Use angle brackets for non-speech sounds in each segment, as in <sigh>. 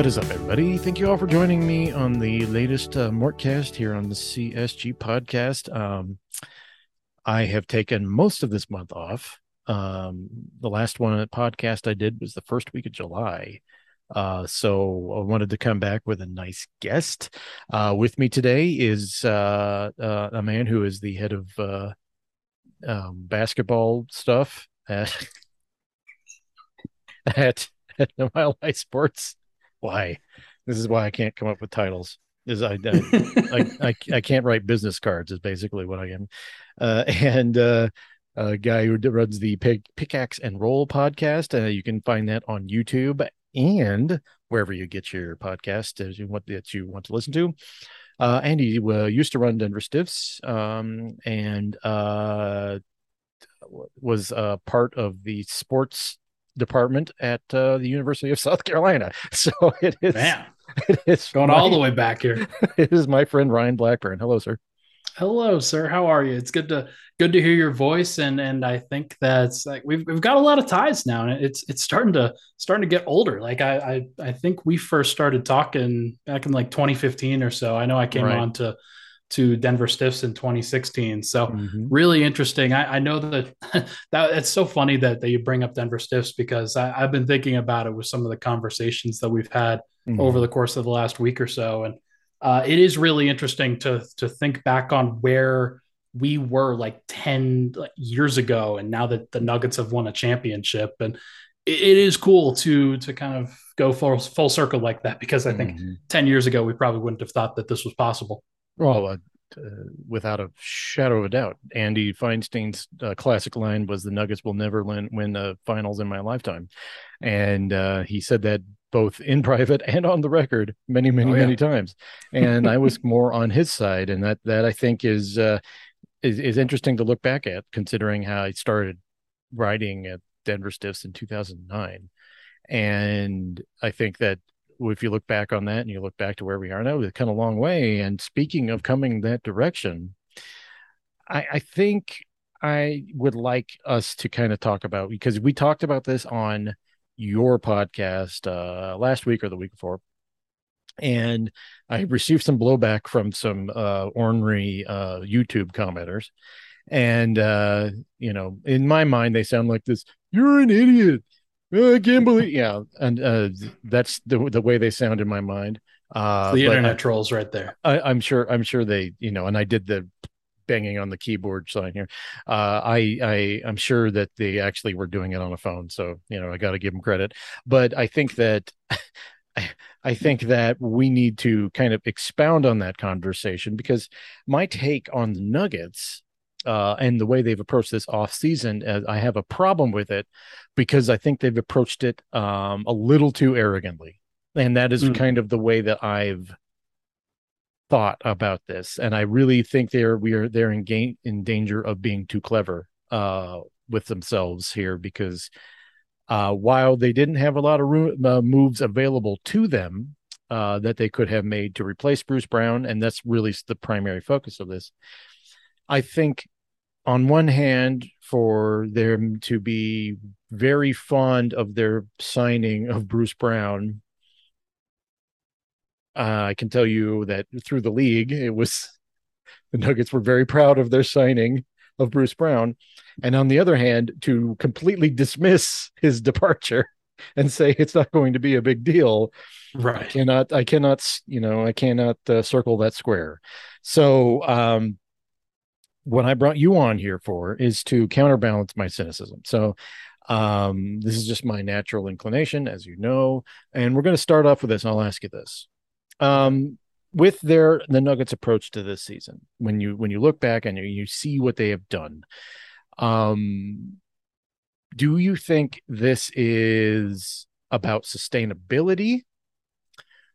What is up, everybody? Thank you all for joining me on the latest uh, Morcast here on the CSG podcast. Um, I have taken most of this month off. Um, the last one podcast I did was the first week of July. Uh, so I wanted to come back with a nice guest. Uh, with me today is uh, uh a man who is the head of uh, um, basketball stuff at <laughs> at, at Mile High Sports. Why? This is why I can't come up with titles. Is I I, <laughs> I, I can't write business cards. Is basically what I am, uh, <laughs> and uh, a guy who runs the Pick, Pickaxe and Roll podcast. Uh, you can find that on YouTube and wherever you get your podcast as you want that you want to listen to. Uh, Andy uh, used to run Denver Stiffs um, and uh, was a part of the sports department at uh, the University of South Carolina. <laughs> So it is, Man, it is going my, all the way back here. <laughs> It is my friend Ryan Blackburn. Hello, sir. Hello, sir. How are you? It's good to good to hear your voice, and and I think that's like we've we've got a lot of ties now, and it's it's starting to starting to get older. Like I I, I think we first started talking back in like 2015 or so. I know I came Right. on to to Denver Stiffs in 2016. So Mhm. really interesting. I, I know that <laughs> that it's so funny that, that you bring up Denver Stiffs because I, I've been thinking about it with some of the conversations that we've had Mhm. over the course of the last week or so, and uh, it is really interesting to to think back on where we were like 10 years ago and now that the nuggets have won a championship and it, it is cool to to kind of go full, full circle like that because i think Mhm. 10 years ago we probably wouldn't have thought that this was possible Well, uh, uh, without a shadow of a doubt, Andy Feinstein's uh, classic line was, "The Nuggets will never win, win the finals in my lifetime," and uh, he said that both in <laughs> private and on the record many, many, Oh, yeah. many times. And I was <laughs> more on his side, and that that I think is uh, is is interesting to look back at, considering how I started writing at Denver Stiffs in 2009, and I think that if you look back on that and you look back to where we are now, we've come a long way. And speaking of coming that direction, I, I think I would like us to kind of talk about because we talked about this on your podcast uh, last week or the week before. And I received some blowback from some uh, ornery uh, YouTube commenters. And, uh, you know, in my mind, they sound like this you're an idiot. Oh, I can't believe, yeah, and uh, that's the the way they sound in my mind. Uh, the internet trolls right there I, I'm sure, I'm sure they, you know, and I did the banging on the keyboard sign here. Uh, I, I, I'm sure that they actually were doing it on a phone, so you know, I got to give them credit. But I think that. <laughs> I think that we need to kind of expound on that conversation because my take on the Nuggets uh, and the way they've approached this off season, uh, I have a problem with it because I think they've approached it um, a little too arrogantly, and that is Mm. kind of the way that I've thought about this. And I really think they're we are they're in gain in danger of being too clever uh, with themselves here because uh, while they didn't have a lot of ro- uh, moves available to them uh, that they could have made to replace Bruce Brown, and that's really the primary focus of this. I think, on one hand, for them to be very fond of their signing of Bruce Brown, uh, I can tell you that through the league, it was the Nuggets were very proud of their signing of Bruce Brown. And on the other hand, to completely dismiss his departure <laughs> and say it's not going to be a big deal, Right. I cannot, I cannot, you know, I cannot uh, circle that square. So, um, what I brought you on here for is to counterbalance my cynicism. So, um, this is just my natural inclination, as you know, and we're going to start off with this. I'll ask you this: um, with their the Nuggets' approach to this season, when you when you look back and you, you see what they have done, um, do you think this is about sustainability,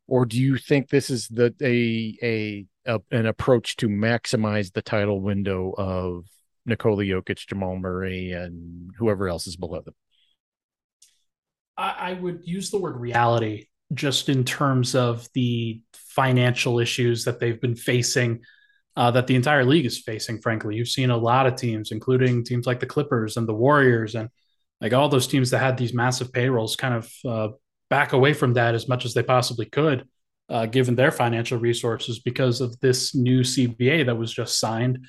or do you think this is the a a, a an approach to maximize the title window of Nikola Jokic, Jamal Murray, and whoever else is below them? I, I would use the word reality just in terms of the financial issues that they've been facing, uh, that the entire league is facing. Frankly, you've seen a lot of teams, including teams like the Clippers and the Warriors, and like all those teams that had these massive payrolls, kind of uh, back away from that as much as they possibly could, uh, given their financial resources because of this new CBA that was just signed.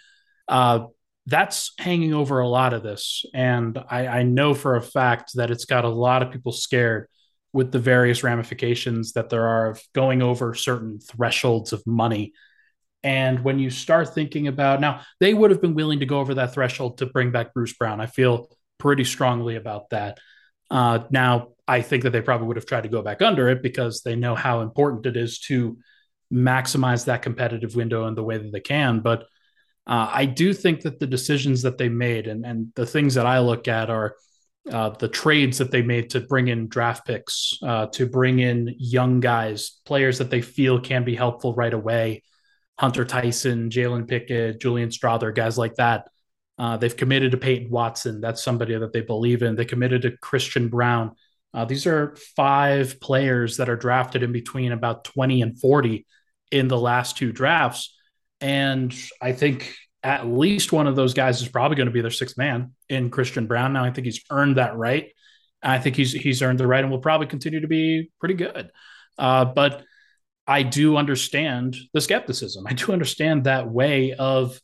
Uh, that's hanging over a lot of this. And I, I know for a fact that it's got a lot of people scared with the various ramifications that there are of going over certain thresholds of money. And when you start thinking about now, they would have been willing to go over that threshold to bring back Bruce Brown. I feel pretty strongly about that. Uh, now, I think that they probably would have tried to go back under it because they know how important it is to maximize that competitive window in the way that they can. But uh, I do think that the decisions that they made and, and the things that I look at are uh, the trades that they made to bring in draft picks, uh, to bring in young guys, players that they feel can be helpful right away. Hunter Tyson, Jalen Pickett, Julian Strawther, guys like that. Uh, they've committed to Peyton Watson. That's somebody that they believe in. They committed to Christian Braun. Uh, these are five players that are drafted in between about 20 and 40 in the last two drafts. And I think at least one of those guys is probably going to be their sixth man in Christian Braun. Now I think he's earned that right. I think he's he's earned the right and will probably continue to be pretty good. Uh, but I do understand the skepticism. I do understand that way of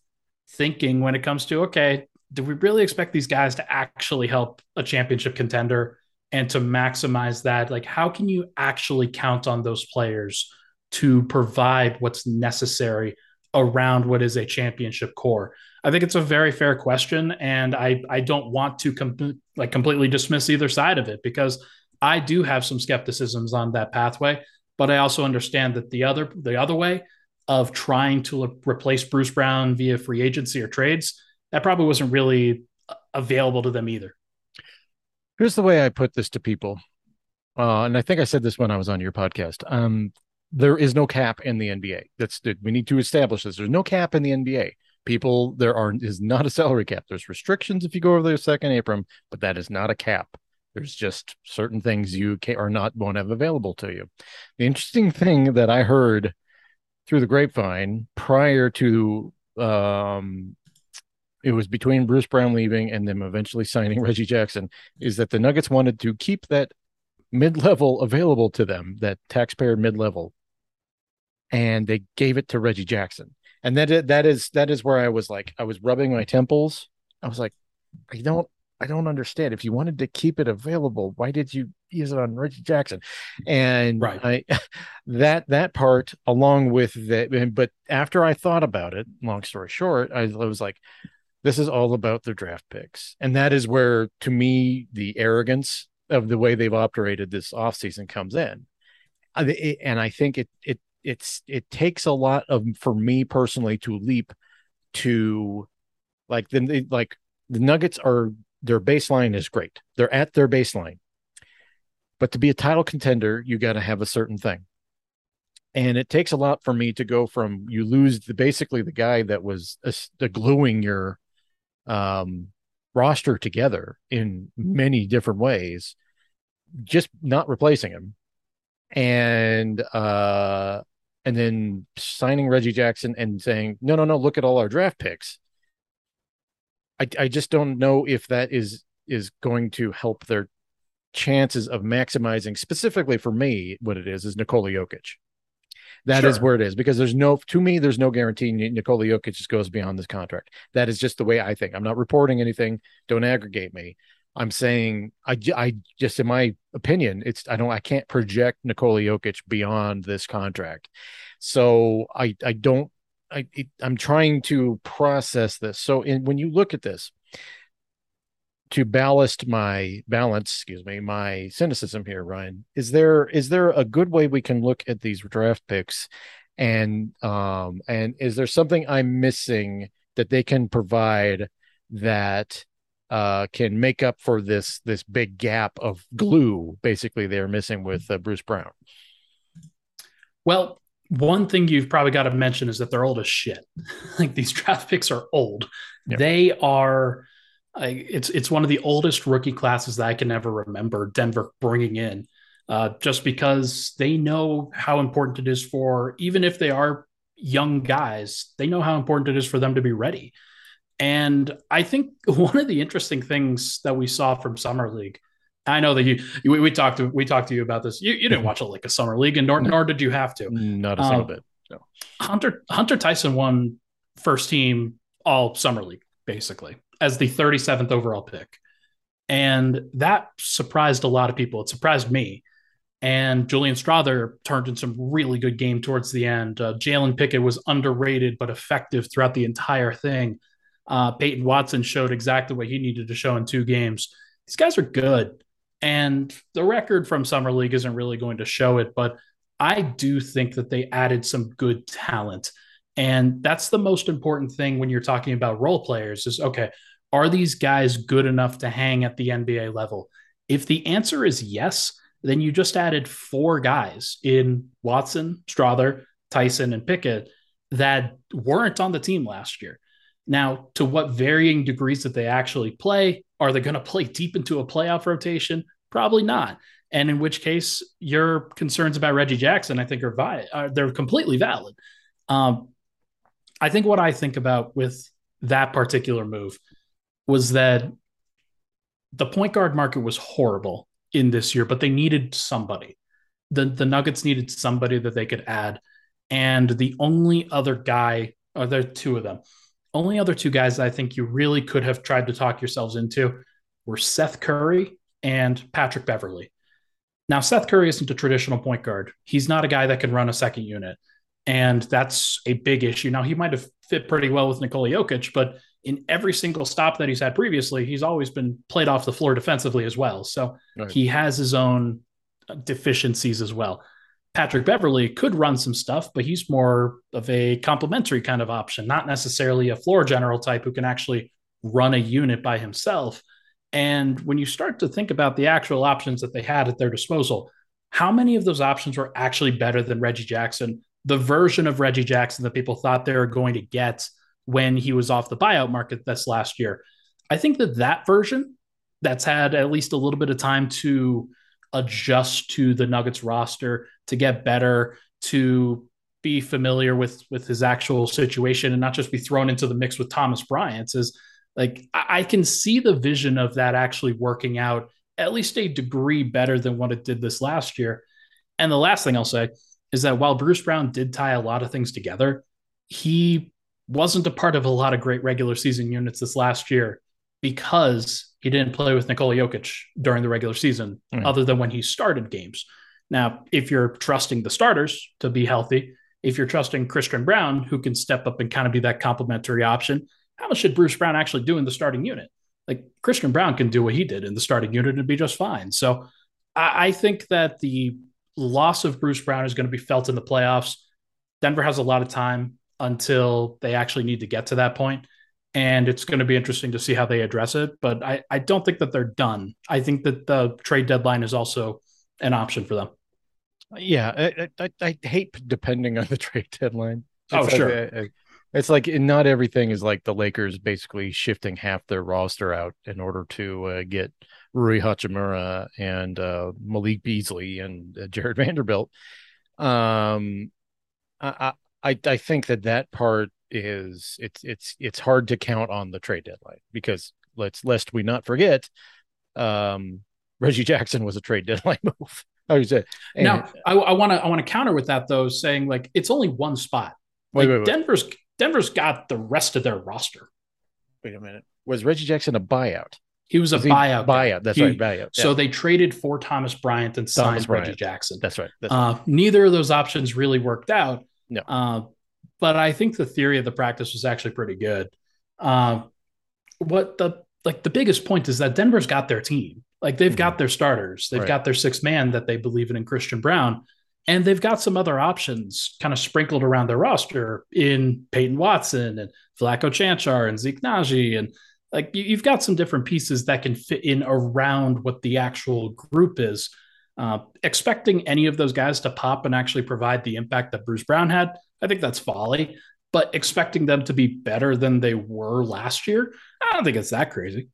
thinking when it comes to okay, do we really expect these guys to actually help a championship contender and to maximize that? Like, how can you actually count on those players to provide what's necessary around what is a championship core? I think it's a very fair question, and I I don't want to com- like completely dismiss either side of it because I do have some skepticisms on that pathway, but I also understand that the other the other way of trying to replace Bruce Brown via free agency or trades that probably wasn't really available to them either. Here's the way I put this to people, uh, and I think I said this when I was on your podcast. Um, there is no cap in the NBA. That's we need to establish this. There's no cap in the NBA. People, there are is not a salary cap. There's restrictions if you go over the second apron, but that is not a cap. There's just certain things you can or not won't have available to you. The interesting thing that I heard through the grapevine prior to um, it was between Bruce Brown leaving and them eventually signing <laughs> Reggie Jackson is that the Nuggets wanted to keep that mid-level available to them, that taxpayer mid-level and they gave it to Reggie Jackson. And that that is that is where I was like I was rubbing my temples. I was like, I don't I don't understand. If you wanted to keep it available, why did you use it on Reggie Jackson? And right. I <laughs> that that part along with that, but after I thought about it, long story short, I, I was like, this is all about their draft picks. And that is where to me the arrogance of the way they've operated this offseason comes in. And I think it it it's it takes a lot of for me personally to leap to like the like the Nuggets are their baseline is great. They're at their baseline. But to be a title contender, you got to have a certain thing. And it takes a lot for me to go from you lose the basically the guy that was uh, the gluing your um, roster together in many different ways, just not replacing him and uh and then signing Reggie Jackson and saying, no, no, no, look at all our draft picks. I, I just don't know if that is is going to help their chances of maximizing specifically for me what it is is Nikola Jokic. That sure. is where it is because there's no to me there's no guarantee Nikola Jokic just goes beyond this contract. That is just the way I think. I'm not reporting anything. Don't aggregate me. I'm saying I, I just in my opinion, it's I don't I can't project Nikola Jokic beyond this contract. So I I don't I it, I'm trying to process this. So in, when you look at this, to ballast my balance, excuse me, my cynicism here, Ryan, is there is there a good way we can look at these draft picks, and um and is there something I'm missing that they can provide that uh, can make up for this this big gap of glue basically they're missing with uh, Bruce Brown. Well, one thing you've probably got to mention is that they're old as shit. <laughs> like these draft picks are old. Yep. They are. It's it's one of the oldest rookie classes that I can ever remember. Denver bringing in, uh, just because they know how important it is for even if they are young guys, they know how important it is for them to be ready. And I think <laughs> one of the interesting things that we saw from Summer League I know that you, we, we, talked to we talked to you about this. You, you didn't watch it like a summer league, and nor, nor did you have to. Not a single um, bit. No. Hunter Hunter Tyson won first team all summer league basically as the 37th overall pick, and that surprised a lot of people. It surprised me. And Julian Strawther turned in some really good game towards the end. Uh, Jalen Pickett was underrated but effective throughout the entire thing. Uh, Peyton Watson showed exactly what he needed to show in two games. These guys are good. And the record from Summer League isn't really going to show it, but I do think that they added some good talent. And that's the most important thing when you're talking about role players is okay, are these guys good enough to hang at the NBA level? If the answer is yes, then you just added four guys in Watson, Strawther, Tyson, and Pickett that weren't on the team last year. Now, to what varying degrees that they actually play, are they going to play deep into a playoff rotation? Probably not. And in which case, your concerns about Reggie Jackson, I think, are, vi- are they're completely valid. Um, I think what I think about with that particular move was that the point guard market was horrible in this year, but they needed somebody. The the Nuggets needed somebody that they could add. And the only other guy, or there are two of them, only other two guys I think you really could have tried to talk yourselves into were Seth Curry and Patrick Beverley. Now, Seth Curry isn't a traditional point guard. He's not a guy that can run a second unit. And that's a big issue. Now, he might have fit pretty well with Nikola Jokic, but in every single stop that he's had previously, he's always been played off the floor defensively as well. So right. he has his own uh, deficiencies as well. Patrick Beverley could run some stuff, but he's more of a complementary kind of option, not necessarily a floor general type who can actually run a unit by himself. And when you start to think about the actual options that they had at their disposal, how many of those options were actually better than Reggie Jackson, the version of Reggie Jackson that people thought they were going to get when he was off the buyout market this last year. I think that that version that's had at least a little bit of time to adjust to the Nuggets roster, to get better, to be familiar with with his actual situation and not just be thrown into the mix with Thomas Bryant is like I can see the vision of that actually working out at least a degree better than what it did this last year. And the last thing I'll say is that while Bruce Brown did tie a lot of things together, he wasn't a part of a lot of great regular season units this last year because he didn't play with Nikola Jokic during the regular season, mm. other than when he started games. Now, if you're trusting the starters to be healthy, if you're trusting Christian Braun, who can step up and kind of be that complementary option, how much should Bruce Brown actually do in the starting unit? Like Christian Braun can do what he did in the starting unit and be just fine. So I, I think that the loss of Bruce Brown is going to be felt in the playoffs. Denver has a lot of time until they actually need to get to that point. And it's going to be interesting to see how they address it. But I, I don't think that they're done. I think that the trade deadline is also an option for them. Yeah, I, I, I hate depending on the <laughs> trade deadline. Oh, it's oh, sure. Like, it's like not everything is like the Lakers basically shifting half their roster out in order to uh, get Rui Hachimura and uh, Malik Beasley and uh, Jarred Vanderbilt. Um, I, I I think that that part is it's it's it's hard to count on the trade deadline because let's lest we not forget, um, <laughs> Reggie Jackson was a trade deadline <laughs> move. I would say. now I want to I want to counter with that though, saying like it's only one spot. Like wait, wait, wait. Denver's Denver's got the rest of their roster. Wait a minute. Was Reggie Jackson a buyout? He was, was a buyout. Buyout. That's he, right. Buyout. Yeah. So they traded for Thomas Bryant and signed Thomas Reggie Jackson. That's right. That's uh, right. Neither of those options really worked out. No. Uh, but I think the theory of the practice was actually pretty good. Uh, what the like the biggest point is that Denver's got their team. Like they've mm-hmm. got their starters. They've right. got their six man that they believe in in Christian Braun, And they've got some other options kind of sprinkled around their roster in Peyton Watson and Vlatko Cancar and Zeke Nnaji. And like you've got some different pieces that can fit in around what the actual group is. Uh, expecting any of those guys to pop and actually provide the impact that Bruce Brown had, I think that's folly. But expecting them to be better than they were last year, I don't think it's that crazy.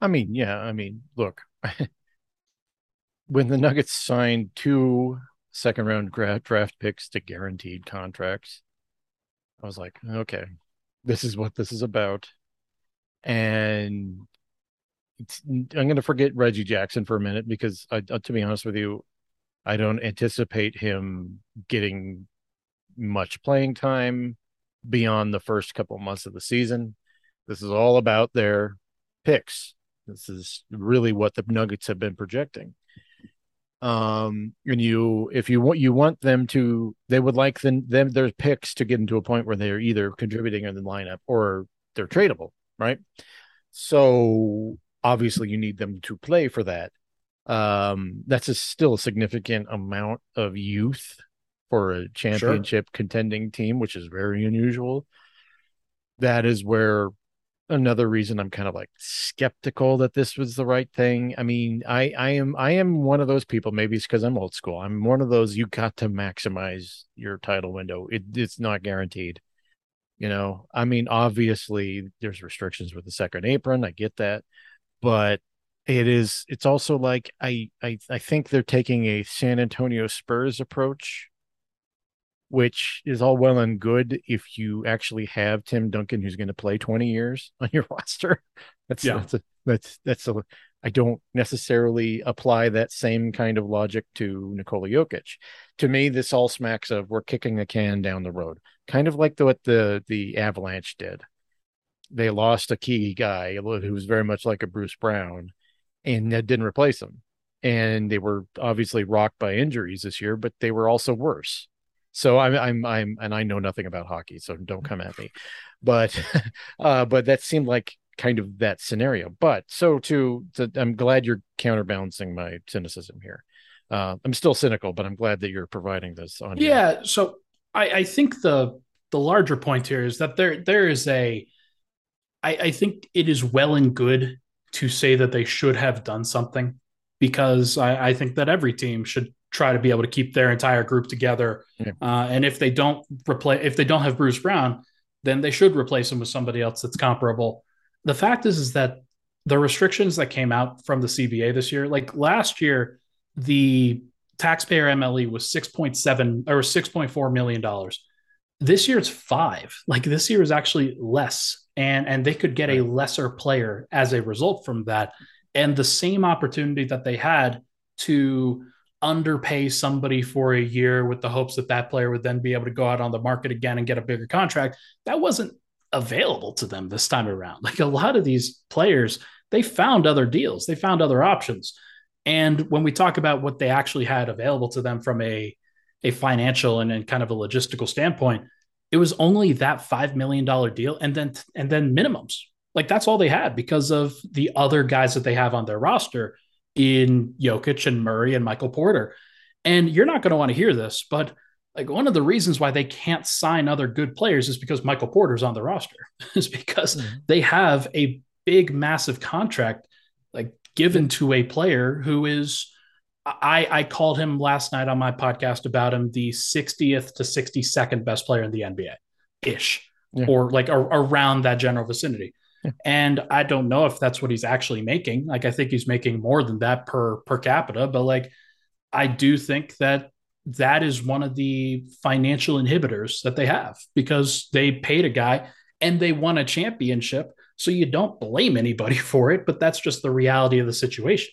I mean, yeah, I mean, look, <laughs> when the Nuggets signed two second round draft picks to guaranteed contracts, I was like, okay, this is what this is about. And I'm going to forget Reggie Jackson for a minute because, I, uh, to be honest with you, I don't anticipate him getting much playing time beyond the first couple months of the season. This is all about their picks. This is really what the Nuggets have been projecting. Um, and you, if you want, you want them to, they would like them, them their picks to get into a point where they're either contributing in the lineup or they're tradable, right? So obviously, you need them to play for that. Um, that's a still a significant amount of youth for a championship sure. contending team, which is very unusual. That is where another reason I'm kind of like skeptical that this was the right thing. I mean, I I am I am one of those people. Maybe it's because I'm old school. I'm one of those you got to maximize your title window. It, it's not guaranteed. You know, I mean, obviously there's restrictions with the second apron. I get that, but it is. It's also like I I I think they're taking a San Antonio Spurs approach which is all well and good if you actually have Tim Duncan who's going to play 20 years on your <laughs> roster. That's yeah. that's a, that's that's a I don't necessarily apply that same kind of logic to Nikola Jokic. To me, this all smacks of we're kicking the can down the road, kind of like the, what the the Avalanche did. They lost a key guy who was very much like a Bruce Brown, and that didn't replace him. And they were obviously rocked by injuries this year, but they were also worse. So I'm I'm I'm and I know nothing about hockey, so don't come at me. But <laughs> uh but that seemed like kind of that scenario. But so to, to I'm glad you're counterbalancing my cynicism here. Uh, I'm still cynical, but I'm glad that you're providing this on. Yeah, your... so I, I think the the larger point here is that there there is a I, I think it is well and good to say that they should have done something because I, I think that every team should try to be able to keep their entire group together. Yeah. Uh, and if they don't replace, if they don't have Bruce Brown, then they should replace him with somebody else that's comparable. The fact is, is that the restrictions that came out from the CBA this year, like last year, the taxpayer MLE was 6.7 or 6.4 million dollars. This year it's five. Like this year is actually less. And and they could get a lesser player as a result from that. And the same opportunity that they had to underpay somebody for a year with the hopes that that player would then be able to go out on the market again and get a bigger contract. That wasn't available to them this time around. Like a lot of these players, they found other deals, they found other options. And when we talk about what they actually had available to them from a, a financial and, and kind of a logistical standpoint, it was only that $5 million deal and then and then minimums. Like that's all they had because of the other guys that they have on their roster in Jokic and Murray and Michael Porter. And you're not going to want to hear this, but like one of the reasons why they can't sign other good players is because Michael Porter's on the roster. <laughs> is because mm-hmm. they have a big massive contract like given to a player who is I I called him last night on my podcast about him the 60th to 62nd best player in the NBA ish yeah. or like a, around that general vicinity. And I don't know if that's what he's actually making. Like I think he's making more than that per per capita, but like I do think that that is one of the financial inhibitors that they have because they paid a guy and they won a championship. So you don't blame anybody <laughs> for it, but that's just the reality of the situation.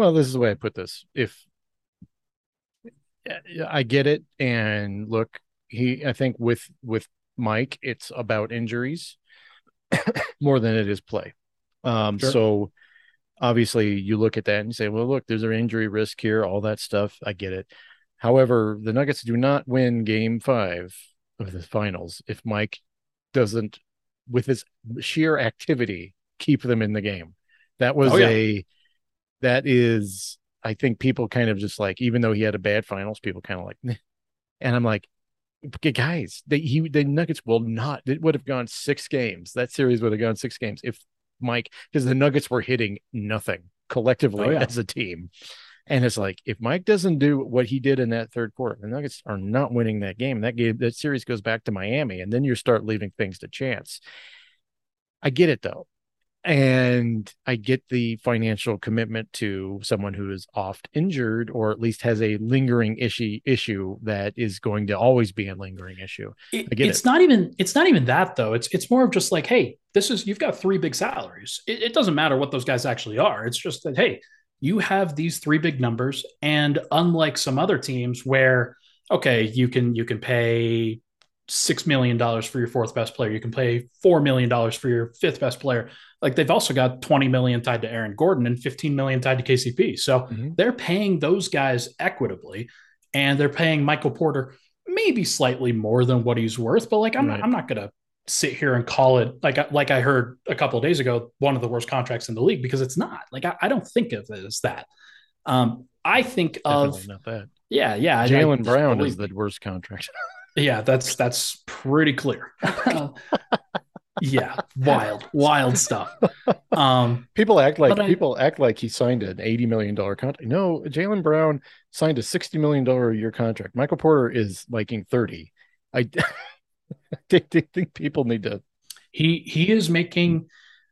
Well, this is the way I put this. If I get it, and look, he, I think with with Mike, it's about injuries <coughs> more than it is play. Um, sure. So obviously, you look at that and you say, well, look, there's an injury risk here, all that stuff. I get it. However, the Nuggets do not win game five of the finals if Mike doesn't, with his sheer activity, keep them in the game. That was oh, yeah. a, that is, I think people kind of just like, even though he had a bad finals, people kind of like, and I'm like, guys, they he the Nuggets will not. It would have gone six games. That series would have gone six games if Mike, because the Nuggets were hitting nothing collectively oh, yeah. as a team. And it's like if Mike doesn't do what he did in that third quarter, the Nuggets are not winning that game. That game, that series goes back to Miami, and then you start leaving things to chance. I get it though. And I get the financial commitment to someone who is oft injured or at least has a lingering issue issue that is going to always be a lingering issue. It, it's it. not even it's not even that though. It's it's more of just like, hey, this is you've got three big salaries. It, it doesn't matter what those guys actually are. It's just that hey, you have these three big numbers, and unlike some other teams where okay, you can you can pay six million dollars for your fourth best player. You can pay four million dollars for your fifth best player. Like they've also got 20 million tied to Aaron Gordon and 15 million tied to KCP. So mm-hmm. they're paying those guys equitably and they're paying Michael Porter maybe slightly more than what he's worth. But like I'm right. not I'm not gonna sit here and call it like like I heard a couple of days ago, one of the worst contracts in the league because it's not. Like I, I don't think of it as that. Um, I think Definitely of not that. Yeah, yeah. Jaylen Brown is the worst contract. yeah, that's that's pretty clear. <laughs> <laughs> yeah, wild, wild stuff. Um, <laughs> people act like people act like he signed an eighty million dollar contract. No, Jaylen Brown signed a sixty million dollar a year contract. Michael Porter is making thirty. I, <laughs> I think people need to. He he is making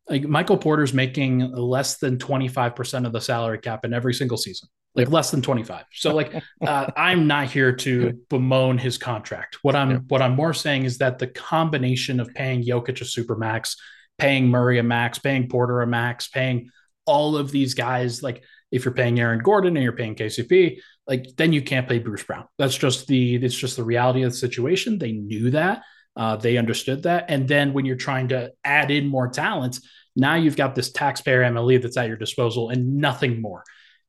like Michael Porter's making less than 25% of the salary cap in every single season, like less than 25. So like <laughs> uh, I'm not here to bemoan his contract. What I'm yeah. what I'm more saying is that the combination of paying Jokic a super max, paying Murray a max, paying Porter a max, paying all of these guys, like if you're paying Aaron Gordon and you're paying KCP, like then you can't pay Bruce Brown. That's just the it's just the reality of the situation. They knew that. Uh, they understood that. And then when you're trying to add in more talent, now you've got this taxpayer MLE that's at your disposal and nothing more.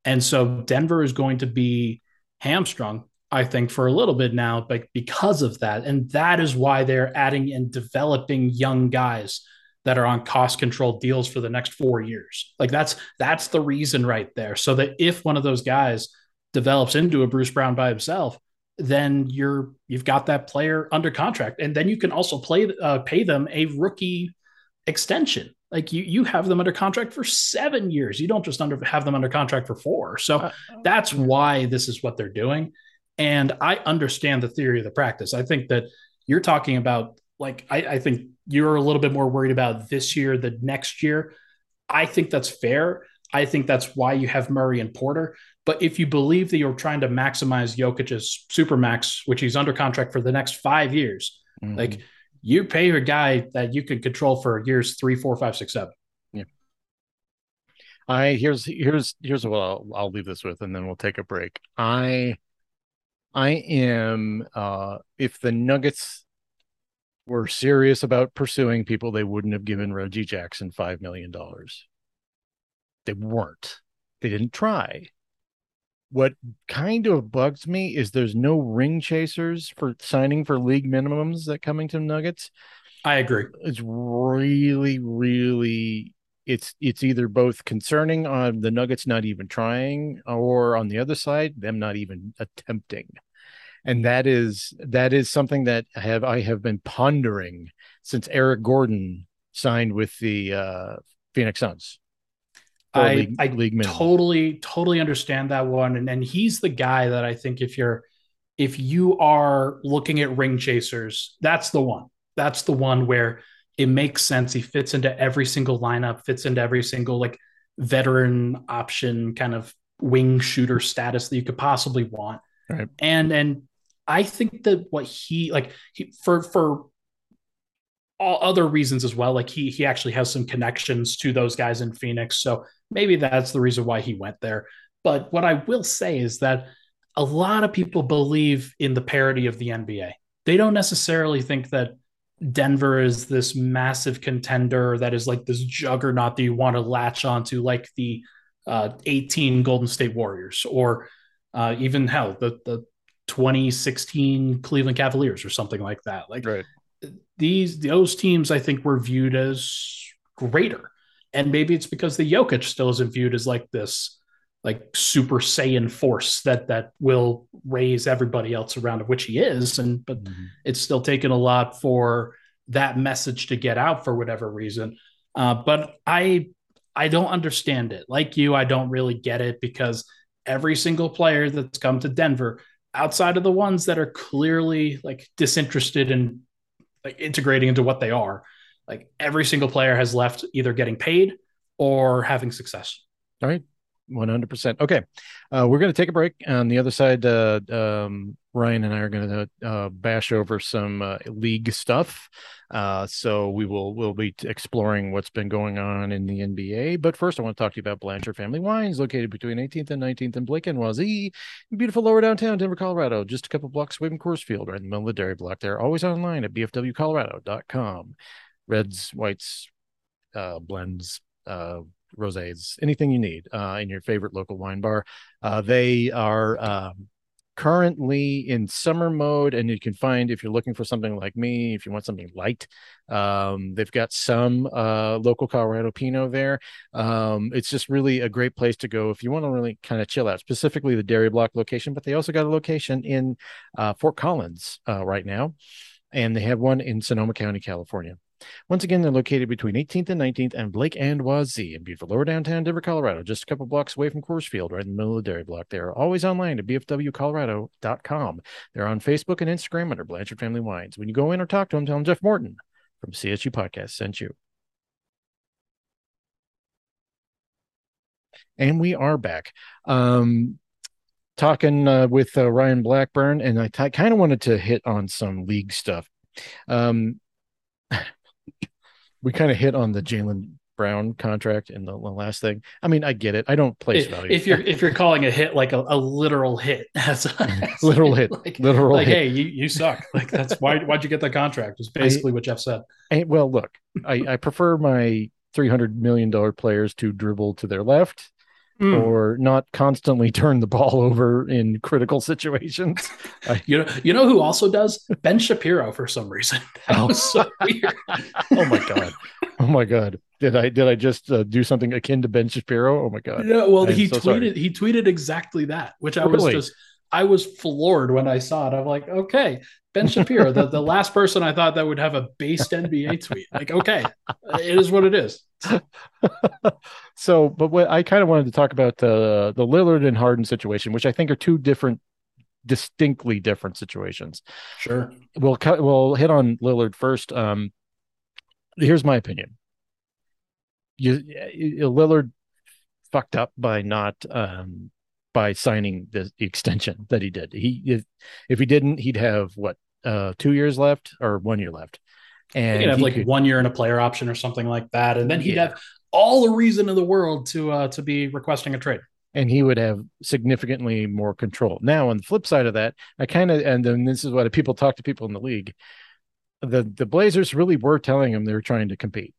And so Denver is going to be hamstrung, I think, for a little bit now, but because of that. And that is why they're adding and developing young guys that are on cost control deals for the next four years. Like that's that's the reason right there. So that if one of those guys develops into a Bruce Brown by himself, then you're you've got that player under contract, and then you can also play uh, pay them a rookie extension. Like you you have them under contract for seven years. You don't just under have them under contract for four. So uh, that's why this is what they're doing. And I understand the theory of the practice. I think that you're talking about like I, I think you're a little bit more worried about this year than next year. I think that's fair. I think that's why you have Murray and Porter. But if you believe that you're trying to maximize Jokic's super max, which he's under contract for the next five years, mm-hmm. like you pay a guy that you can control for years three, four, five, six, seven. Yeah. I here's here's here's what I'll, I'll leave this with, and then we'll take a break. I I am uh if the Nuggets were serious about pursuing people, they wouldn't have given Reggie Jackson five million dollars. They weren't. They didn't try. What kind of bugs me is there's no ring chasers for signing for league minimums that Cummington Nuggets. I agree. It's really, really it's it's either both concerning on the Nuggets not even trying, or on the other side, them not even attempting. And that is that is something that I have I have been pondering since Eric Gordon signed with the uh, Phoenix Suns. I, league, I league totally, totally understand that one. And, and he's the guy that I think if you're, if you are looking at ring chasers, that's the one. That's the one where it makes sense. He fits into every single lineup, fits into every single like veteran option kind of wing shooter status that you could possibly want. Right. And, and I think that what he like he, for, for all other reasons as well. Like he he actually has some connections to those guys in Phoenix, so maybe that's the reason why he went there. But what I will say is that a lot of people believe in the parity of the NBA. They don't necessarily think that Denver is this massive contender that is like this juggernaut that you want to latch onto, like the uh, 18 Golden State Warriors, or uh, even hell, the the 2016 Cleveland Cavaliers, or something like that. Like right these those teams I think were viewed as greater. And maybe it's because the Jokic still isn't viewed as like this like super saiyan force that that will raise everybody else around of which he is and but mm-hmm. it's still taken a lot for that message to get out for whatever reason uh, but i i don't understand it like you i don't really get it because every single player that's come to denver outside of the ones that are clearly like disinterested in like integrating into what they are. Like every single player has left either getting paid or having success. All right. 100%. Okay. Uh, we're going to take a break. On the other side, uh, um, Ryan and I are going to uh, bash over some uh, league stuff. Uh, so we will we'll be exploring what's been going on in the NBA. But first, I want to talk to you about Blanchard Family Wines, located between 18th and 19th in Blake and Wazee, beautiful lower downtown Denver, Colorado, just a couple blocks away from Coors Field, right in the middle of the dairy block. There, always online at bfwcolorado.com. Reds, whites, uh, blends, rosés, anything you need uh, in your favorite local wine bar. Uh, they are um, currently in summer mode, and you can find if you're looking for something like me, if you want something light, um, they've got some uh, local Colorado Pinot there. Um, it's just really a great place to go if you want to really kind of chill out, specifically the Dairy Block location, but they also got a location in uh, Fort Collins uh, right now, and they have one in Sonoma County, California. Once again, they're located between 18th and 19th and Blake and Wazee in beautiful lower downtown Denver, Colorado, just a couple blocks away from Coors Field, right in the middle of the dairy block. They are always online at bfwcolorado.com. They're on Facebook and Instagram under Blanchard Family Wines. When you go in or talk to them, tell them Jeff Morton from CSG Podcast sent you. And we are back. Um, talking uh, with uh, Ryan Blackburn, and I t- kind of wanted to hit on some league stuff. Um, <laughs> we kind of hit on the Jaylen Brown contract in the, the, last thing. I mean, I get it. I don't place if, value. If you're if you're calling a hit like a, a literal hit, <laughs> as, as <laughs> literal hit, <laughs> like, literal like, hit. hey, you, you suck. Like that's why why'd you get that contract? Is basically I, what Jeff said. I, well, look, I, I prefer my three hundred million dollar players to dribble to their left mm. or not constantly <laughs> turn the ball over in critical situations. <laughs> you know, you know who also does Ben Shapiro for some reason. <laughs> That oh. was so weird. oh my god. Oh my god. Did I did I just uh, do something akin to Ben Shapiro? Oh my god. Yeah, well, he so tweeted sorry. he tweeted exactly that, which I really? was just I was floored when I saw it. I'm like, okay, Ben Shapiro, the, the <laughs> last person I thought that would have a based NBA tweet. Like, okay, it is what it is. <laughs> so, but what I kind of wanted to talk about the the Lillard and Harden situation, which I think are two different, distinctly different situations. Sure. We'll cut. We'll hit on Lillard first. Um, here's my opinion. You, Lillard fucked up by not um by signing the extension that he did. He if, if he didn't, he'd have what uh two years left or one year left. And he'd have he like could, one year and a player option or something like that. And then he'd yeah. have all the reason in the world to uh to be requesting a trade. And he would have significantly more control. Now, on the flip side of that, I kind of and then this is what people talk to people in the league. The the Blazers really were telling him they were trying to compete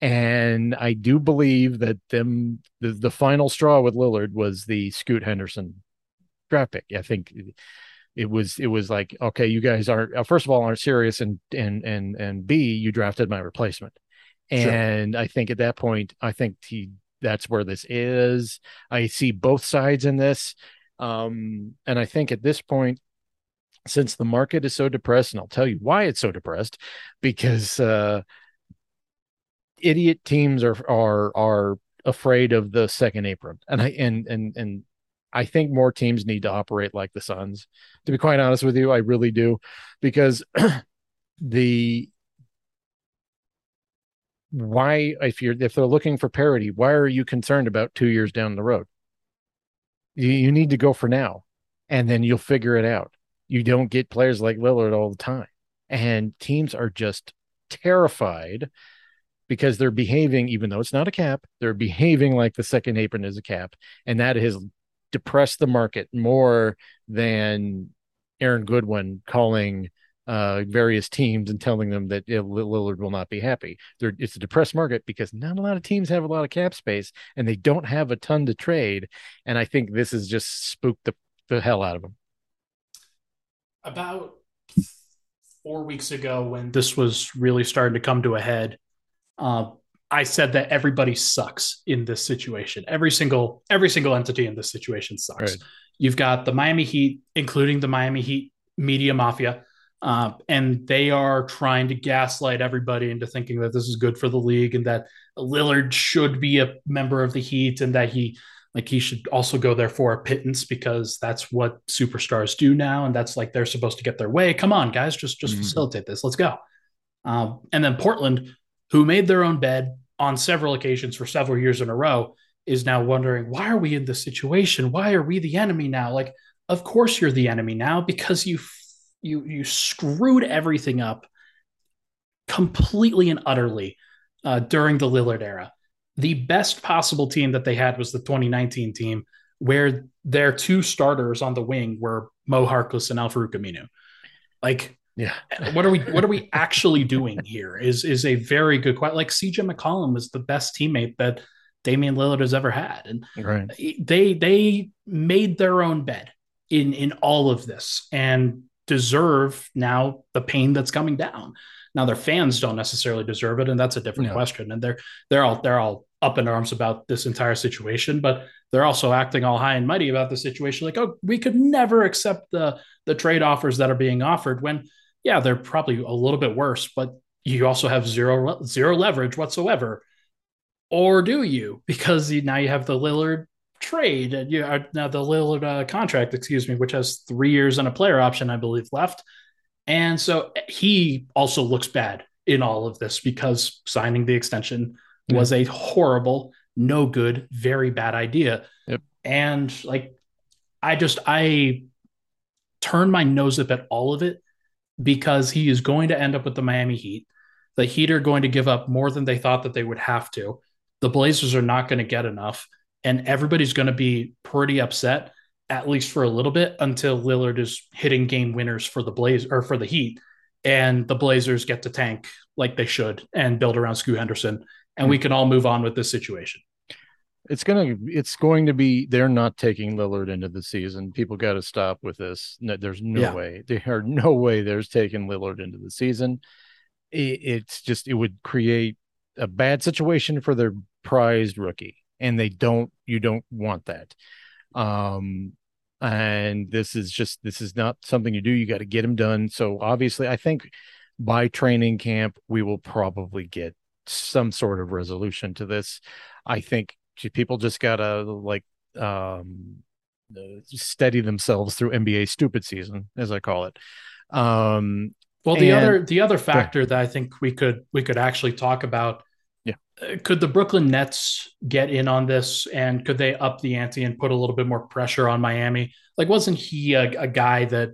and I do believe that them the, the final straw with Lillard was the Scoot Henderson draft pick. I think it was it was like okay, you guys aren't uh, first of all aren't serious, and and and and B, you drafted my replacement, and sure. I think at that point, I think he that's where this is. I see both sides in this, um, and I think at this point. Since the market is so depressed, and I'll tell you why it's so depressed, because uh, idiot teams are are are afraid of the second apron, and I and and and I think more teams need to operate like the Suns. To be quite honest with you, I really do, because <clears throat> the why if you're if they're looking for parity, why are you concerned about two years down the road? You, you need to go for now, and then you'll figure it out. You don't get players like Lillard all the time, and teams are just terrified because they're behaving, even though it's not a cap, they're behaving like the second apron is a cap. And that has depressed the market more than Aaron Goodwin calling uh, various teams and telling them that Lillard will not be happy. They're, it's a depressed market because not a lot of teams have a lot of cap space and they don't have a ton to trade. And I think this has just spooked the, the hell out of them. About four weeks ago, when this was really starting to come to a head, uh, I said that everybody sucks in this situation. Every single every single entity in this situation sucks. Right. You've got the Miami Heat, including the Miami Heat media mafia, uh, and they are trying to gaslight everybody into thinking that this is good for the league and that Lillard should be a member of the Heat and that he like he should also go there for a pittance because that's what superstars do now and that's like they're supposed to get their way. Come on, guys, just just mm-hmm. facilitate this. Let's go. Um, and then Portland who made their own bed on several occasions for several years in a row, is now wondering, why are we in this situation? Why are we the enemy now? Like, of course you're the enemy now because you you you screwed everything up completely and utterly uh, during the Lillard era. The best possible team that they had was the 2019 team, where their two starters on the wing were Mo Harkless and Aminu. Like, yeah, what are we what are we actually doing here? Is is a very good question. Like CJ McCollum was the best teammate that Damian Lillard has ever had, and right. they they made their own bed in in all of this and deserve now the pain that's coming down. Now their fans don't necessarily deserve it, and that's a different no. question. And they're they're all they're all up in arms about this entire situation, but they're also acting all high and mighty about the situation. Like, oh, we could never accept the the trade offers that are being offered. When yeah, they're probably a little bit worse, but you also have zero zero leverage whatsoever. Or do you? <laughs> Because you, now you have the Lillard trade and you are now the Lillard uh, contract, excuse me, which has three years and a player option, I believe, left. And so he also looks bad in all of this because signing the extension yeah. was a horrible, no good, very bad idea. Yep. And like, I just, I turn my nose up at all of it because he is going to end up with the Miami Heat. The Heat are going to give up more than they thought that they would have to. The Blazers are not going to get enough. And everybody's going to be pretty upset at least for a little bit until Lillard is hitting game winners for the Blaze or for the Heat, and the Blazers get to tank like they should and build around Scoot Henderson, and we hmm. can all move on with this situation. It's gonna, it's going to be. They're not taking Lillard into the season. People got to stop with this. No, there's no yeah. way. There are <laughs> no way. There's taking Lillard into the season. It, it's just it would create a bad situation for their prized rookie, and they don't. You don't want that. Um, and this is just this is not something you do. You got to get them done. So obviously, I think by training camp we will probably get some sort of resolution to this. I think people just gotta like um steady themselves through NBA stupid season, as I call it. Um, well, the and, other the other factor that I think we could we could actually talk about Yeah. could the Brooklyn Nets get in on this and could they up the ante and put a little bit more pressure on Miami? Like, wasn't he a, a guy that,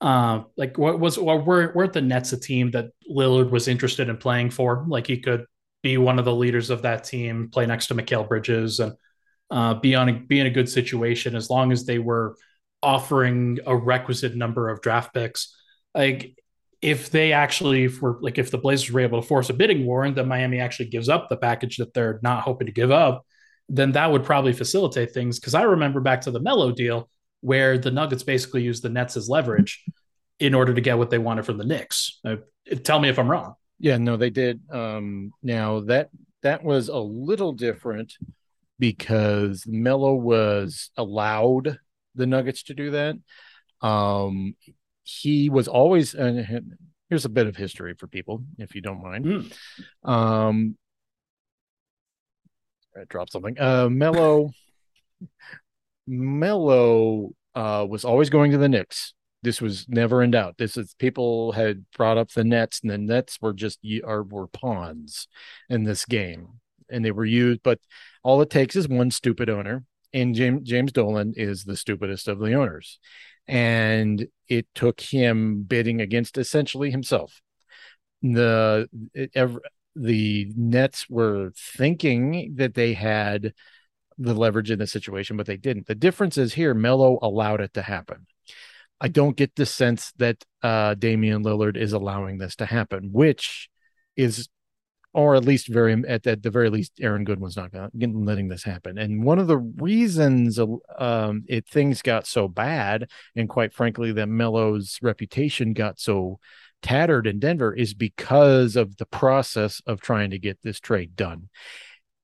uh, like, what was, or were, weren't the Nets a team that Lillard was interested in playing for? Like, he could be one of the leaders of that team, play next to Mikal Bridges, and uh, be on a, be in a good situation as long as they were offering a requisite number of draft picks. Like, if they actually were like if the Blazers were able to force a bidding war and then Miami actually gives up the package that they're not hoping to give up, then that would probably facilitate things. Because I remember back to the Melo deal where the Nuggets basically used the Nets as leverage in order to get what they wanted from the Knicks. Uh, tell me if I'm wrong. Yeah, no, they did. Um, now that that was a little different because Melo was allowed the Nuggets to do that. Um, he was always uh, here's a bit of history for people if you don't mind mm. um I dropped something uh Melo Melo uh was always going to the Knicks this was never in doubt this is people had brought up the nets and the nets were just are were pawns in this game and they were used but all it takes is one stupid owner and james james dolan is the stupidest of the owners and it took him bidding against essentially himself. The it, the Nets were thinking that they had the leverage in the situation, but they didn't. The difference is here, Melo allowed it to happen. I don't get the sense that uh, Damian Lillard is allowing this to happen, which is or at least very at, at the very least aaron goodwin's not letting this happen. And one of the reasons um, it things got so bad and quite frankly that melo's reputation got so tattered in denver is because of the process of trying to get this trade done.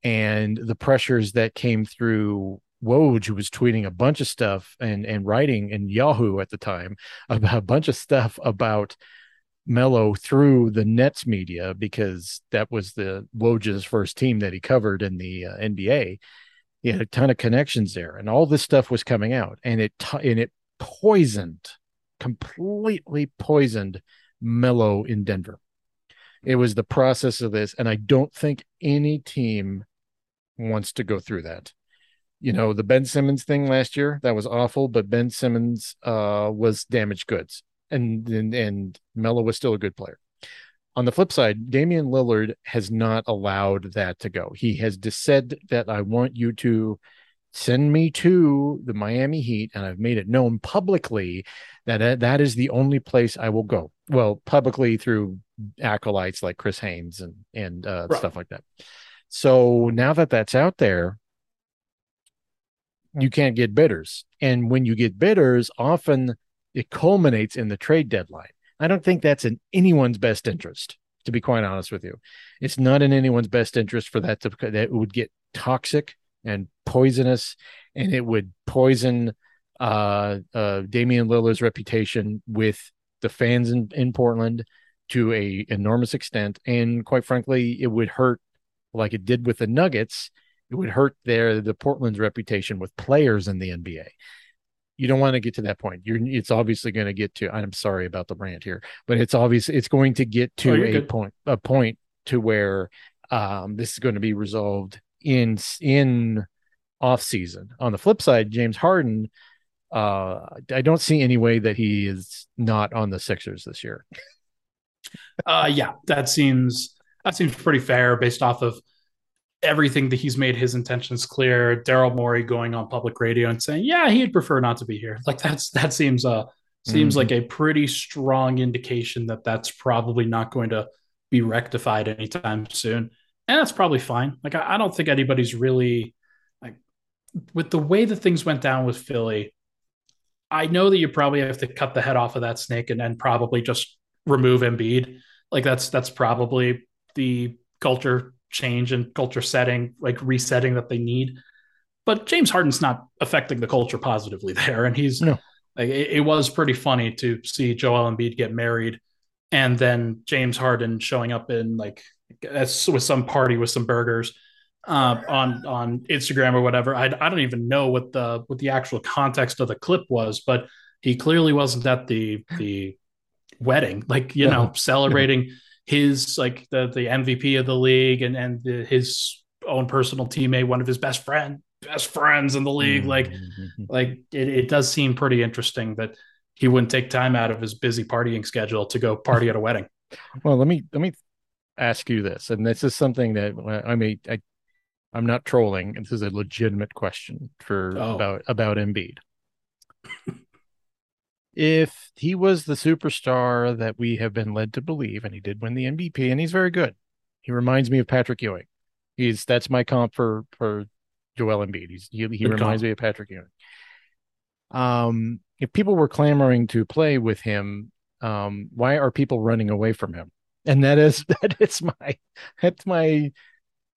And the pressures that came through Woj, who was tweeting a bunch of stuff and and writing in Yahoo at the time <laughs> about a bunch of stuff about Melo through the Nets media because that was the Woj's first team that he covered in the uh, NBA. He had a ton of connections there, and all this stuff was coming out, and it t- and it poisoned, completely poisoned Melo in Denver. It was the process of this, and I don't think any team wants to go through that. You know, the Ben Simmons thing last year that was awful, but Ben Simmons uh, was damaged goods, and and, and Melo was still a good player. On the flip side, Damian Lillard has not allowed that to go. He has said that I want you to send me to the Miami Heat, and I've made it known publicly that that is the only place I will go. Well, publicly through acolytes like Chris Haynes and and uh, right. stuff like that. So now that that's out there, you can't get bidders, and when you get bidders, often it culminates in the trade deadline. I don't think that's in anyone's best interest. To be quite honest with you, it's not in anyone's best interest for that to that would get toxic and poisonous, and it would poison uh, uh, Damian Lillard's reputation with the fans in, in Portland to a enormous extent, and quite frankly, it would hurt like it did with the Nuggets. It would hurt their the Portland's reputation with players in the NBA. You don't want to get to that point. You're it's obviously going to get to. I'm sorry about the rant here, but it's obvious it's going to get to oh, a good. point a point to where um, this is going to be resolved in in off season. On the flip side, James Harden, uh, I don't see any way that he is not on the Sixers this year. uh, yeah, that seems that seems pretty fair based off of everything that he's made his intentions clear. Daryl Morey going on public radio and saying, "Yeah, he'd prefer not to be here." Like that's that seems uh seems mm-hmm. like a pretty strong indication that that's probably not going to be rectified anytime soon and that's probably fine. Like I, I don't think anybody's really like with the way that things went down with Philly. I know that you probably have to cut the head off of that snake and then probably just remove Embiid. Like that's that's probably the culture change and culture setting, like resetting that they need. But James Harden's not affecting the culture positively <laughs> there, and he's no. like it, it was pretty funny to see Joel Embiid get married, and then James Harden showing up in like as with some party with some burgers uh, on on Instagram or whatever. I, I don't even know what the what the actual context of the clip was, but he clearly wasn't at the the wedding, like you know, <laughs> celebrating his like the the MVP of the league and and the, his own personal teammate, one of his best friend best friends in the league. Mm-hmm. Like like it, it does seem pretty interesting that he wouldn't take time out of his busy partying schedule to go party at a wedding. <laughs> Well, let me let me ask you this, and this is something that I mean, I, I'm not trolling. This is a legitimate question for oh. about about Embiid. <laughs> if he was the superstar that we have been led to believe, and he did win the MVP, and he's very good, he reminds me of Patrick Ewing. He's that's my comp for for Joel Embiid. He's he, he reminds comp. me of Patrick Ewing. Um, if people were clamoring to play with him, um, why are people running away from him? and that is <laughs> that is my that's my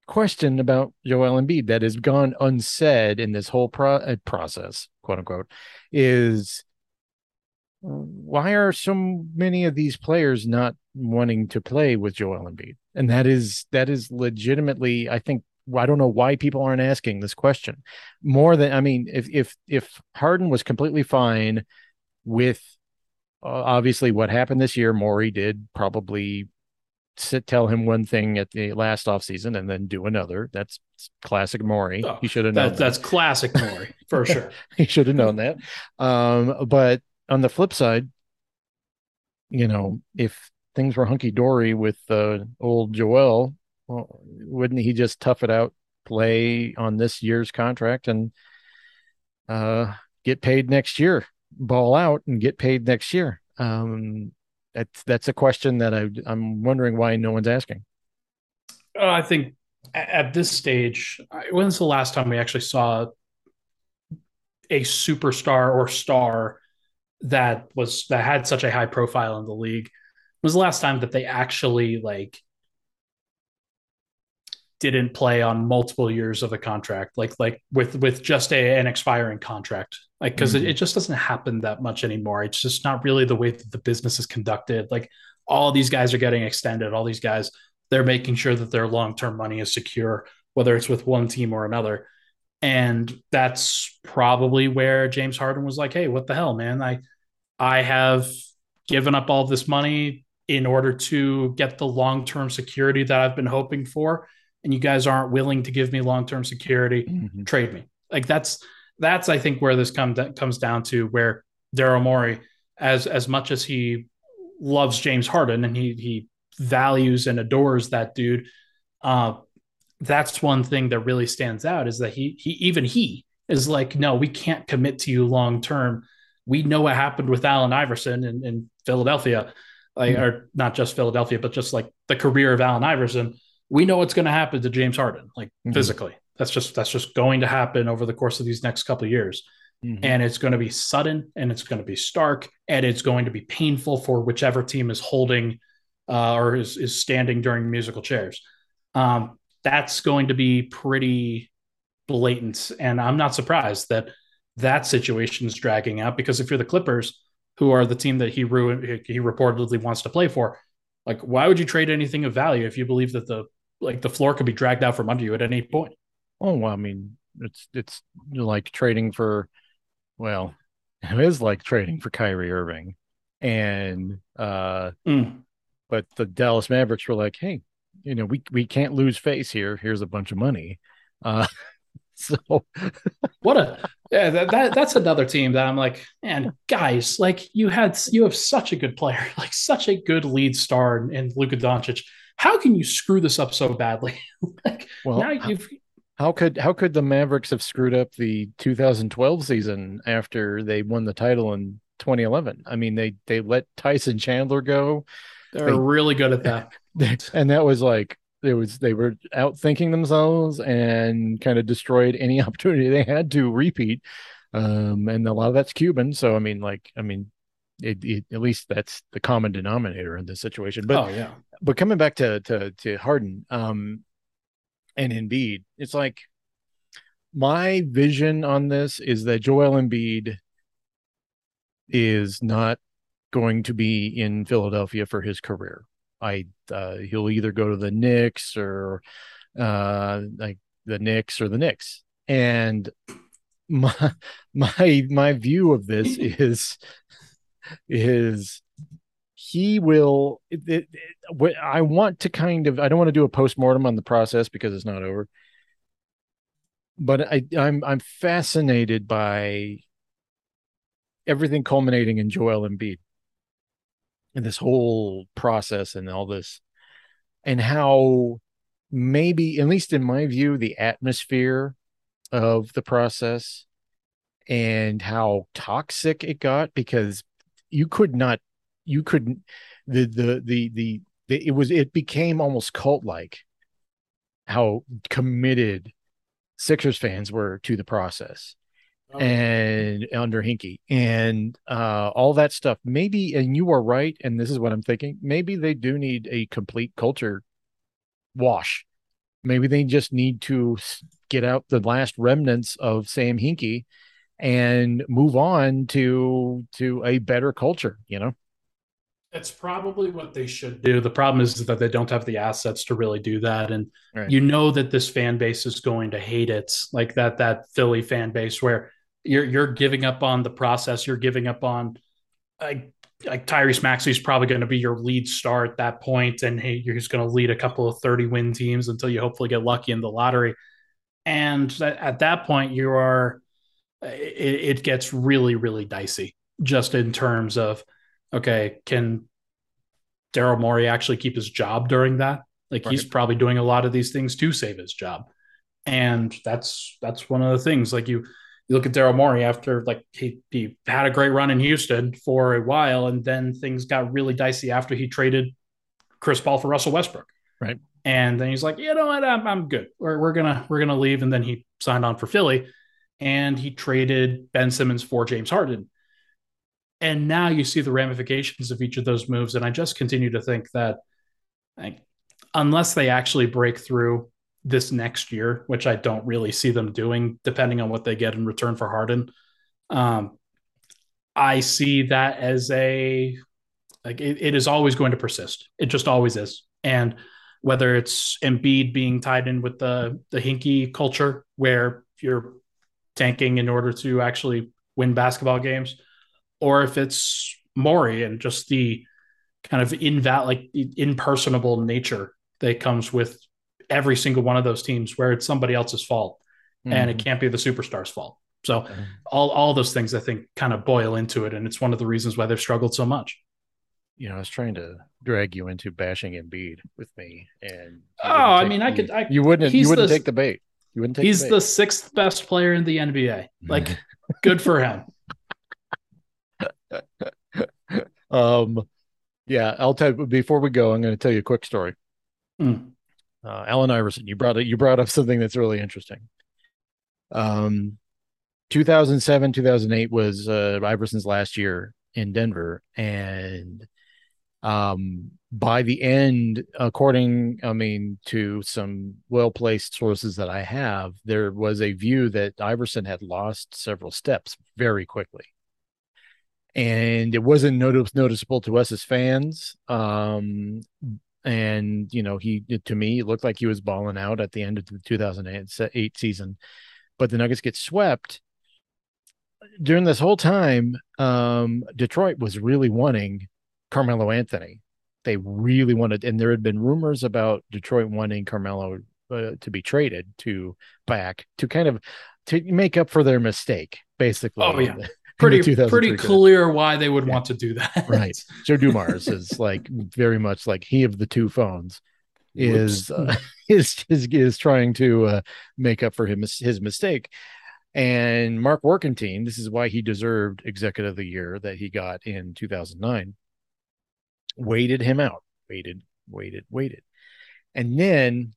question about Joel Embiid that has gone unsaid in this whole pro- uh, process, quote unquote, is why are so many of these players not wanting to play with Joel Embiid? And that is that is legitimately, I think. I don't know why people aren't asking this question more than I mean, if if if Harden was completely fine with uh, obviously what happened this year, Morey did probably sit, tell him one thing at the last off season and then do another. That's classic Morey. Oh, he should have known. That, that. That's classic Morey for <laughs> sure. he should have known that. Um, but on the flip side, you know, if things were hunky dory with uh, old Joel, well, wouldn't he just tough it out, play on this year's contract, and uh, get paid next year, ball out, and get paid next year? Um, that's that's a question that I, I'm wondering why no one's asking. Uh, I think at this stage, when's the last time we actually saw a superstar or star that was that had such a high profile in the league? When was the last time that they actually like didn't play on multiple years of a contract, like like with with just a, an expiring contract? like because mm-hmm. it, it, just doesn't happen that much anymore it's just not really the way that the business is conducted like all these guys are getting extended all these guys they're making sure that their long-term money is secure whether it's with one team or another and that's probably where james harden was like hey what the hell man i i have given up all this money in order to get the long term security that I've been hoping for. And you guys aren't willing to give me long term security, mm-hmm. trade me. Like that's that's I think where this comes comes down to where Daryl Morey, as as much as he loves James Harden and he he values and adores that dude, uh, that's one thing that really stands out is that he he even he is like, no, we can't commit to you long term. We know what happened with Allen Iverson in, in Philadelphia, like, mm-hmm. or not just Philadelphia, but just like the career of Allen Iverson. We know what's going to happen to James Harden, like mm-hmm. physically. That's just that's just going to happen over the course of these next couple of years. Mm-hmm. And it's going to be sudden and it's going to be stark and it's going to be painful for whichever team is holding uh, or is, is standing during musical chairs. Um, that's going to be pretty blatant. And I'm not surprised that that situation is dragging out because if you're the Clippers, who are the team that he ruined, he reportedly wants to play for, like why would you trade anything of value if you believe that the like the floor could be dragged out from under you at any point? Oh, well, I mean, it's it's like trading for, well, <laughs> it is like trading for Kyrie Irving, and uh, mm. but the Dallas Mavericks were like, hey, you know, we we can't lose face here. Here's a bunch of money. Uh, <laughs> so what a yeah, that, that that's another team that I'm like, man, guys, like you had you have such a good player, <laughs> like such a good lead star in, in Luka Doncic. How can you screw this up so badly? <laughs> like well, now you've how could how could the Mavericks have screwed up the 2012 season after they won the title in 2011? I mean, they they let Tyson Chandler go. They're they, really good at that. <laughs> And that was like it was they were out thinking themselves and kind of destroyed any <laughs> opportunity they had to repeat. Um, and a lot of that's Cuban. So I mean, like, I mean, it, it, at least that's the common denominator in this situation. But oh, yeah. But coming back to to to Harden, um, and Embiid, it's like my vision on this is that Joel Embiid is not going to be in Philadelphia for his career. I uh, he'll either go to the Knicks or uh, like the Knicks or the Knicks. And <laughs> my my my view of this <laughs> is is he will it, it, it, I want to kind of I don't want to do a postmortem on the process because it's not over. But I I'm I'm fascinated by everything culminating in Joel Embiid and this whole process and all this and how maybe at least in my view the atmosphere of the process and how toxic it got because you could not you couldn't the the the the, the it was it became almost cult like how committed Sixers fans were to the process Oh. and under Hinkie and uh, all that stuff. Maybe, and you are right, and this is what I'm thinking. Maybe they do need a complete culture wash. Maybe they just need to get out the last remnants of Sam Hinkie and move on to to a better culture. You know. It's probably what they should do. The problem is that they don't have the assets to really do that, and right. you know that this fan base is going to hate it, like that that Philly fan base where you're you're giving up on the process. You're giving up on like like Tyrese Maxey is probably going to be your lead star at that point, and hey, you're just going to lead a couple of 30 win teams until you hopefully get lucky in the lottery. And at that point, you are it, it gets really really dicey just in terms of okay, can Daryl Morey actually keep his job during that? Like right. he's probably doing a lot of these things to save his job, and that's that's one of the things. Like you you look at Daryl Morey after like he, he had a great run in Houston for a while, and then things got really dicey after he traded Chris Paul for Russell Westbrook. Right. And then he's like, you know what, I'm, I'm good. We're, we're gonna we're gonna leave. And then he signed on for Philly, and he traded Ben Simmons for James Harden. And now you see the ramifications of each of those moves. And I just continue to think that like, unless they actually break through this next year, which I don't really see them doing, depending on what they get in return for Harden. Um, I see that as a like it, it is always going to persist. It just always is. And whether it's Embiid being tied in with the the Hinkie culture, where you're tanking in order to actually win basketball games, or if it's Morey and just the kind of inval like impersonable nature that comes with every single one of those teams where it's somebody else's fault mm-hmm. and it mm-hmm. can't be the superstar's fault. So mm-hmm. all all those things I think kind of boil into it, and it's one of the reasons why they've struggled so much. You know, I was trying to drag you into bashing Embiid with me, and oh, I mean, I could, I, you wouldn't, you wouldn't the, take the bait. You wouldn't take. He's the, the sixth best player in the NBA. Like, good for him. <laughs> um, yeah, I'll tell before we go. I'm going to tell you a quick story. Mm. Uh, Allen Iverson, you brought. You brought up something that's really interesting. Um, 2007, 2008 was uh, Iverson's last year in Denver, and um, by the end, according, I mean, to some well placed sources that I have, there was a view that Iverson had lost several steps very quickly. And it wasn't notice- noticeable to us as fans. Um, and, you know, he, to me, it looked like he was balling out at the end of the 2008 season. But the Nuggets get swept. During this whole time, um, Detroit was really wanting Carmelo Anthony. They really wanted, and there had been rumors about Detroit wanting Carmelo uh, to be traded to back to kind of to make up for their mistake, basically. Oh yeah. <laughs> pretty pretty clear why they would yeah. want to do that. right. <laughs> Joe Dumars is like very much like he of the two phones is uh, <laughs> is, is is trying to uh, make up for him his mistake. And Mark Warkentien, this is why he deserved Executive of the Year that he got in 2009 waited him out, waited, waited, waited. And then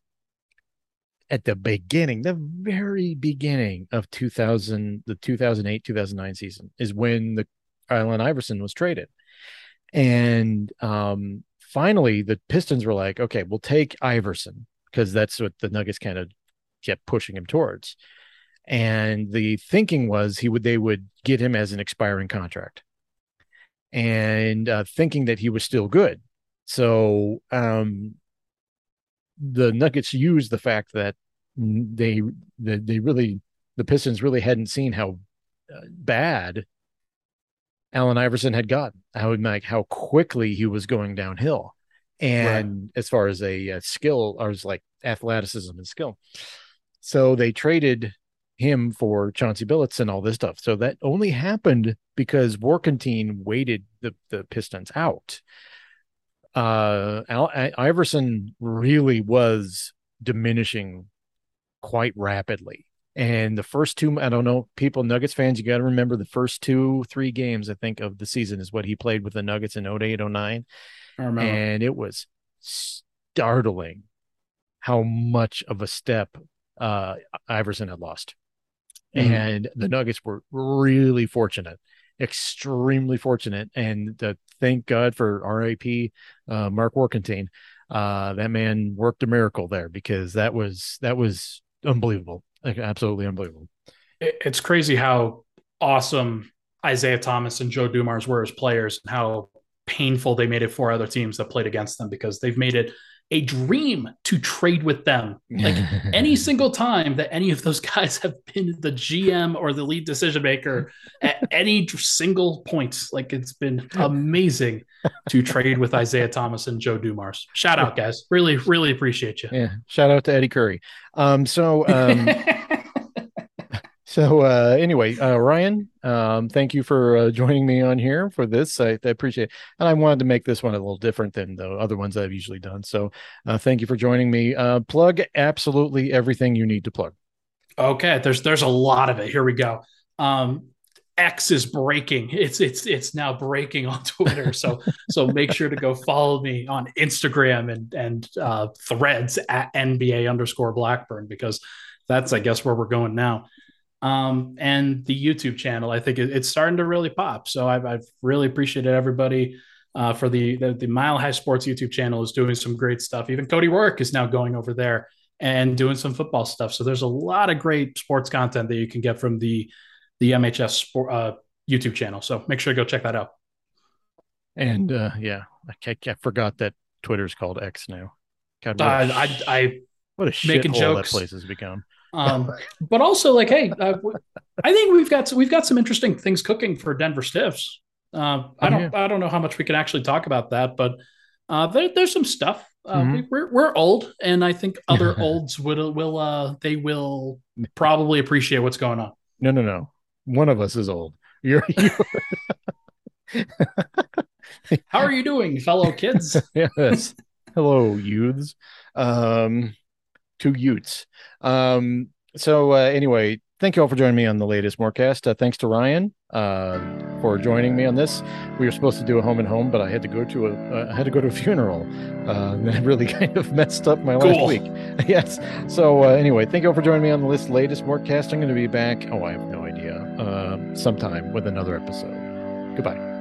at the beginning, the very beginning of 2000, the 2008 2009 season is when the Allen Iverson was traded. And um, finally, the Pistons were like, okay, we'll take Iverson because that's what the Nuggets kind of kept pushing him towards. And the thinking was he would they would get him as an expiring contract and uh, thinking that he was still good. So um, the Nuggets used the fact that they that they really the Pistons really hadn't seen how uh, bad Allen Iverson had gotten, how like how quickly he was going downhill, and right. as far as a, a skill or as like athleticism and skill, so they traded him for Chauncey Billups and all this stuff. So that only happened because Warkentien waited the, the Pistons out. Uh, Al, Iverson really was diminishing quite rapidly. And the first two, I don't know, people, Nuggets fans, you got to remember the first two, three games, I think, of the season is what he played with the Nuggets in 08, 09. And it was startling how much of a step uh, Iverson had lost. Mm-hmm. And the Nuggets were really fortunate, extremely fortunate. And uh, thank God for RAP uh, Mark Warkentien. Uh, that man worked a miracle there because that was that was unbelievable, like, absolutely unbelievable. It's crazy how awesome Isiah Thomas and Joe Dumars were as players, and how painful they made it for other teams that played against them because they've made it a dream to trade with them. Like <laughs> any single time that any of those guys have been the GM or the lead decision maker at any single point, like it's been amazing to trade with Isiah Thomas and Joe Dumars. Shout out, guys. Really, really appreciate you. Yeah. Shout out to Eddie Curry. Um, so um <laughs> So uh, anyway, uh, Ryan, um, thank you for uh, joining me on here for this. I, I, appreciate it, and I wanted to make this one a little different than the other ones I've usually done. So uh, thank you for joining me. Uh, plug absolutely everything you need to plug. Okay, there's there's a lot of it. Here we go. Um, X is breaking. It's it's it's now breaking on <laughs> Twitter. So so make sure to go follow me on Instagram and and uh, Threads at NBA underscore Blackburn because that's I guess where we're going now um, and the YouTube channel. I think it, it's starting to really pop. So I've, I've really appreciated everybody uh, for the, the, the Mile High Sports YouTube channel is doing some great stuff. Even Cody Roark is now going over there and doing some football stuff. So there's a lot of great sports content that you can get from the the MHS sport, uh, YouTube channel. So make sure to go check that out. And uh, yeah, I, I forgot that Twitter's called X now. God, what uh, I, I what a making jokes. that place has become. Um, <laughs> but also, like, hey, uh, I think we've got we've got some interesting things cooking for Denver Stiffs. Uh, I don't yeah. I don't know how much we can actually talk about that, but uh, there, there's some stuff. Uh, mm-hmm. we, are we're old, and I think other <laughs> olds will will uh, they will probably appreciate what's going on. No, no, no. One of us is old. You're. <laughs> you're... how are you doing, fellow kids? yes. Hello, youths. Um, two Utes. Um, so uh, anyway, thank you all for joining me on the latest Morcast. Uh, thanks to Ryan uh, for joining me on this. We were supposed to do a home and home, but I had to go to a uh, I had to go to a funeral. Uh, that really <laughs> kind of messed up my last week. <laughs> yes. So uh, anyway, thank you all for joining me on this latest Morcast. I'm going to be back. Oh, I have no idea. Uh, sometime with another episode. Goodbye.